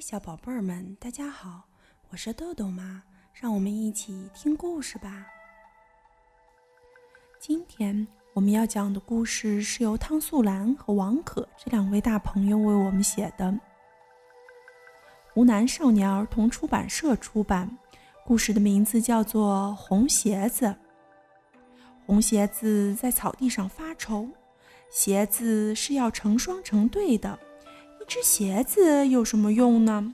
小宝贝儿们，大家好，我是豆豆妈，让我们一起听故事吧。今天我们要讲的故事是由汤素兰和王可这两位大朋友为我们写的，湖南少年儿童出版社出版。故事的名字叫做《红鞋子》。红鞋子在草地上发愁，鞋子是要成双成对的。只鞋子有什么用呢？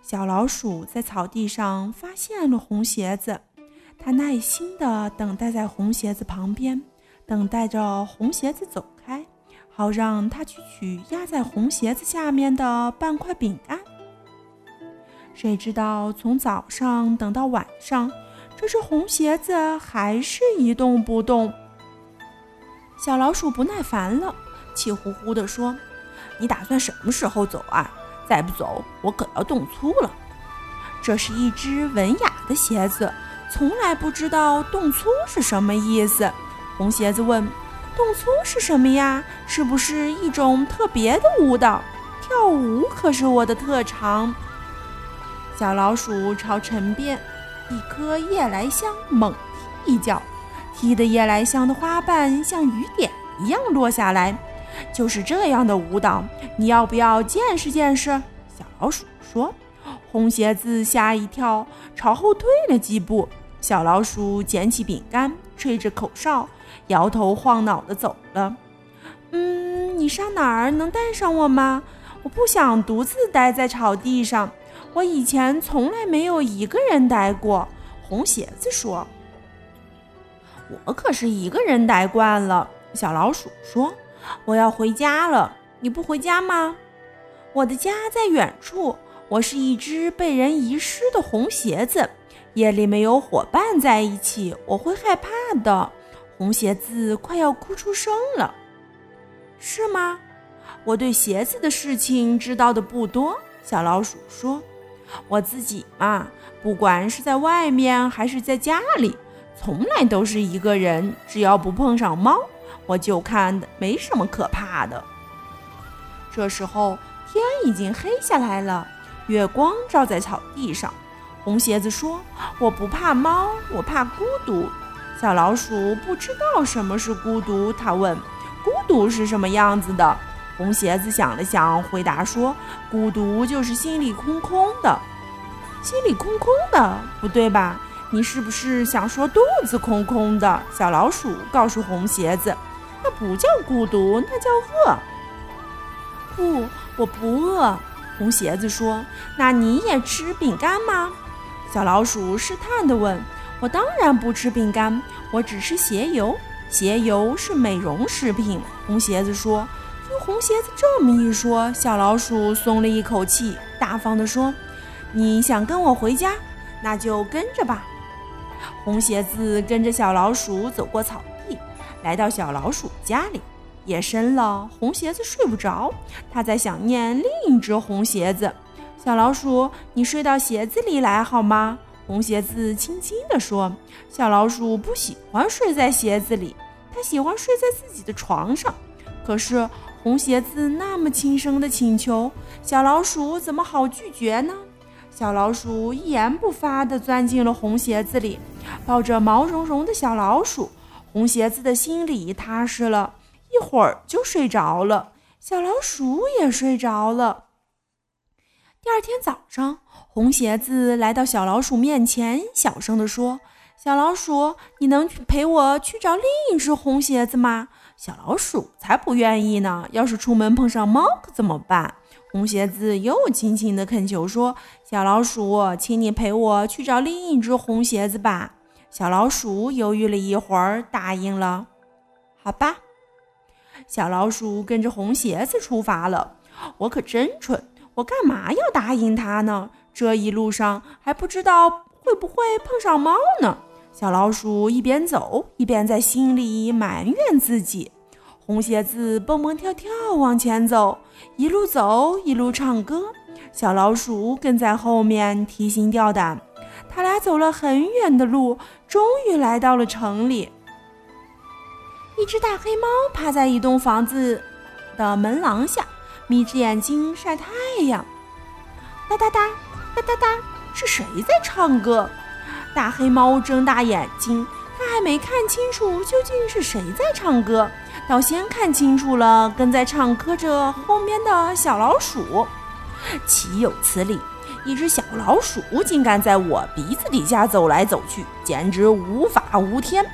小老鼠在草地上发现了红鞋子，它耐心地等待在红鞋子旁边，等待着红鞋子走开，好让它去取压在红鞋子下面的半块饼干。谁知道从早上等到晚上，这只红鞋子还是一动不动。小老鼠不耐烦了，气呼呼地说。你打算什么时候走啊？再不走，我可要冻粗了。这是一只文雅的鞋子，从来不知道冻粗是什么意思。红鞋子问：“冻粗是什么呀？是不是一种特别的舞蹈？跳舞可是我的特长。”小老鼠朝城边一棵夜来香猛踢一脚，踢得夜来香的花瓣像雨点一样落下来。就是这样的舞蹈，你要不要见识见识？小老鼠说。红鞋子吓一跳，朝后退了几步。小老鼠捡起饼干，吹着口哨，摇头晃脑地走了。嗯，你上哪儿能带上我吗？我不想独自待在草地上。我以前从来没有一个人待过。红鞋子说。我可是一个人待惯了。小老鼠说。我要回家了，你不回家吗？我的家在远处。我是一只被人遗失的红鞋子，夜里没有伙伴在一起，我会害怕的。红鞋子快要哭出声了。是吗？我对鞋子的事情知道的不多。小老鼠说：“我自己嘛，不管是在外面还是在家里，从来都是一个人，只要不碰上猫。”我就看没什么可怕的。这时候天已经黑下来了，月光照在草地上。红鞋子说：“我不怕猫，我怕孤独。”小老鼠不知道什么是孤独，他问：“孤独是什么样子的？”红鞋子想了想，回答说：“孤独就是心里空空的。”心里空空的，不对吧？你是不是想说肚子空空的？小老鼠告诉红鞋子。那不叫孤独，那叫饿。不，我不饿。红鞋子说：“那你也吃饼干吗？”小老鼠试探地问：“我当然不吃饼干，我只吃鞋油。鞋油是美容食品。”红鞋子说。听红鞋子这么一说，小老鼠松了一口气，大方地说：“你想跟我回家，那就跟着吧。”红鞋子跟着小老鼠走过草。来到小老鼠家里，夜深了，红鞋子睡不着，它在想念另一只红鞋子。小老鼠，你睡到鞋子里来好吗？红鞋子轻轻地说。小老鼠不喜欢睡在鞋子里，它喜欢睡在自己的床上。可是红鞋子那么轻声的请求，小老鼠怎么好拒绝呢？小老鼠一言不发地钻进了红鞋子里，抱着毛茸茸的小老鼠。红鞋子的心里踏实了，一会儿就睡着了。小老鼠也睡着了。第二天早上，红鞋子来到小老鼠面前，小声地说：“小老鼠，你能陪我去找另一只红鞋子吗？”小老鼠才不愿意呢！要是出门碰上猫可怎么办？红鞋子又轻轻地恳求说：“小老鼠，请你陪我去找另一只红鞋子吧。”小老鼠犹豫了一会儿，答应了。好吧，小老鼠跟着红鞋子出发了。我可真蠢，我干嘛要答应他呢？这一路上还不知道会不会碰上猫呢。小老鼠一边走一边在心里埋怨自己。红鞋子蹦蹦跳跳往前走，一路走一路唱歌。小老鼠跟在后面提心吊胆。他俩走了很远的路，终于来到了城里。一只大黑猫趴在一栋房子的门廊下，眯着眼睛晒太阳。哒哒哒哒哒哒，是谁在唱歌？大黑猫睁大眼睛，它还没看清楚究竟是谁在唱歌，倒先看清楚了跟在唱歌着后面的小老鼠。岂有此理！一只小老鼠竟敢在我鼻子底下走来走去，简直无法无天！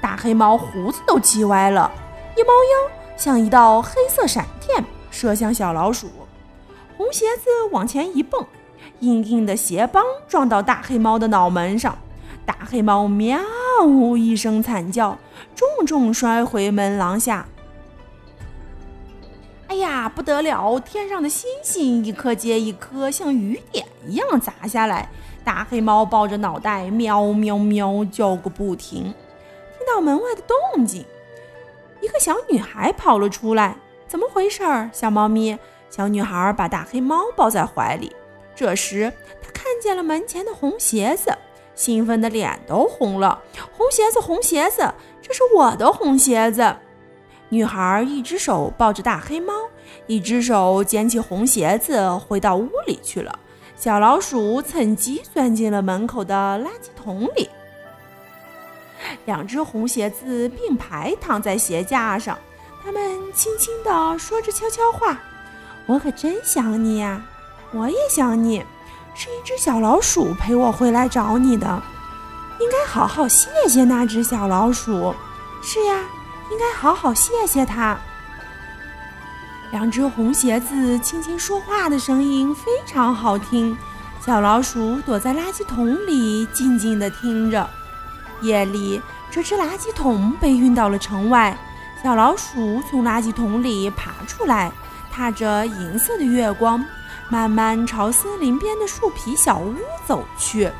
大黑猫胡子都气歪了，一猫腰像一道黑色闪电射向小老鼠。红鞋子往前一蹦，硬硬的鞋帮撞到大黑猫的脑门上，大黑猫喵呜一声惨叫，重重摔回门廊下。呀，不得了！天上的星星一颗接一颗，像雨点一样砸下来。大黑猫抱着脑袋，喵喵喵叫个不停。听到门外的动静，一个小女孩跑了出来。怎么回事儿？小猫咪，小女孩把大黑猫抱在怀里。这时，她看见了门前的红鞋子，兴奋的脸都红了。红鞋子，红鞋子，这是我的红鞋子。女孩一只手抱着大黑猫，一只手捡起红鞋子，回到屋里去了。小老鼠趁机钻进了门口的垃圾桶里。两只红鞋子并排躺在鞋架上，它们轻轻地说着悄悄话：“我可真想你呀，我也想你。是一只小老鼠陪我回来找你的，应该好好谢谢那只小老鼠。”是呀。应该好好谢谢他。两只红鞋子轻轻说话的声音非常好听。小老鼠躲在垃圾桶里，静静地听着。夜里，这只垃圾桶被运到了城外。小老鼠从垃圾桶里爬出来，踏着银色的月光，慢慢朝森林边的树皮小屋走去。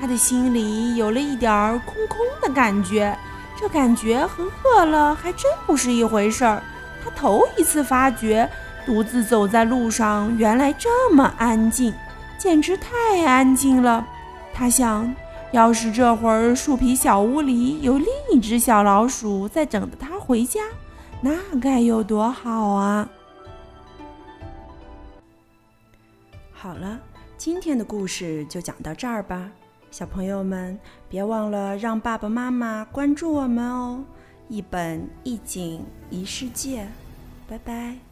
他的心里有了一点儿空空的感觉。这感觉和饿了还真不是一回事儿。他头一次发觉，独自走在路上原来这么安静，简直太安静了。他想，要是这会儿树皮小屋里有另一只小老鼠在等着他回家，那该有多好啊！好了，今天的故事就讲到这儿吧。小朋友们，别忘了让爸爸妈妈关注我们哦！一本一景一世界，拜拜。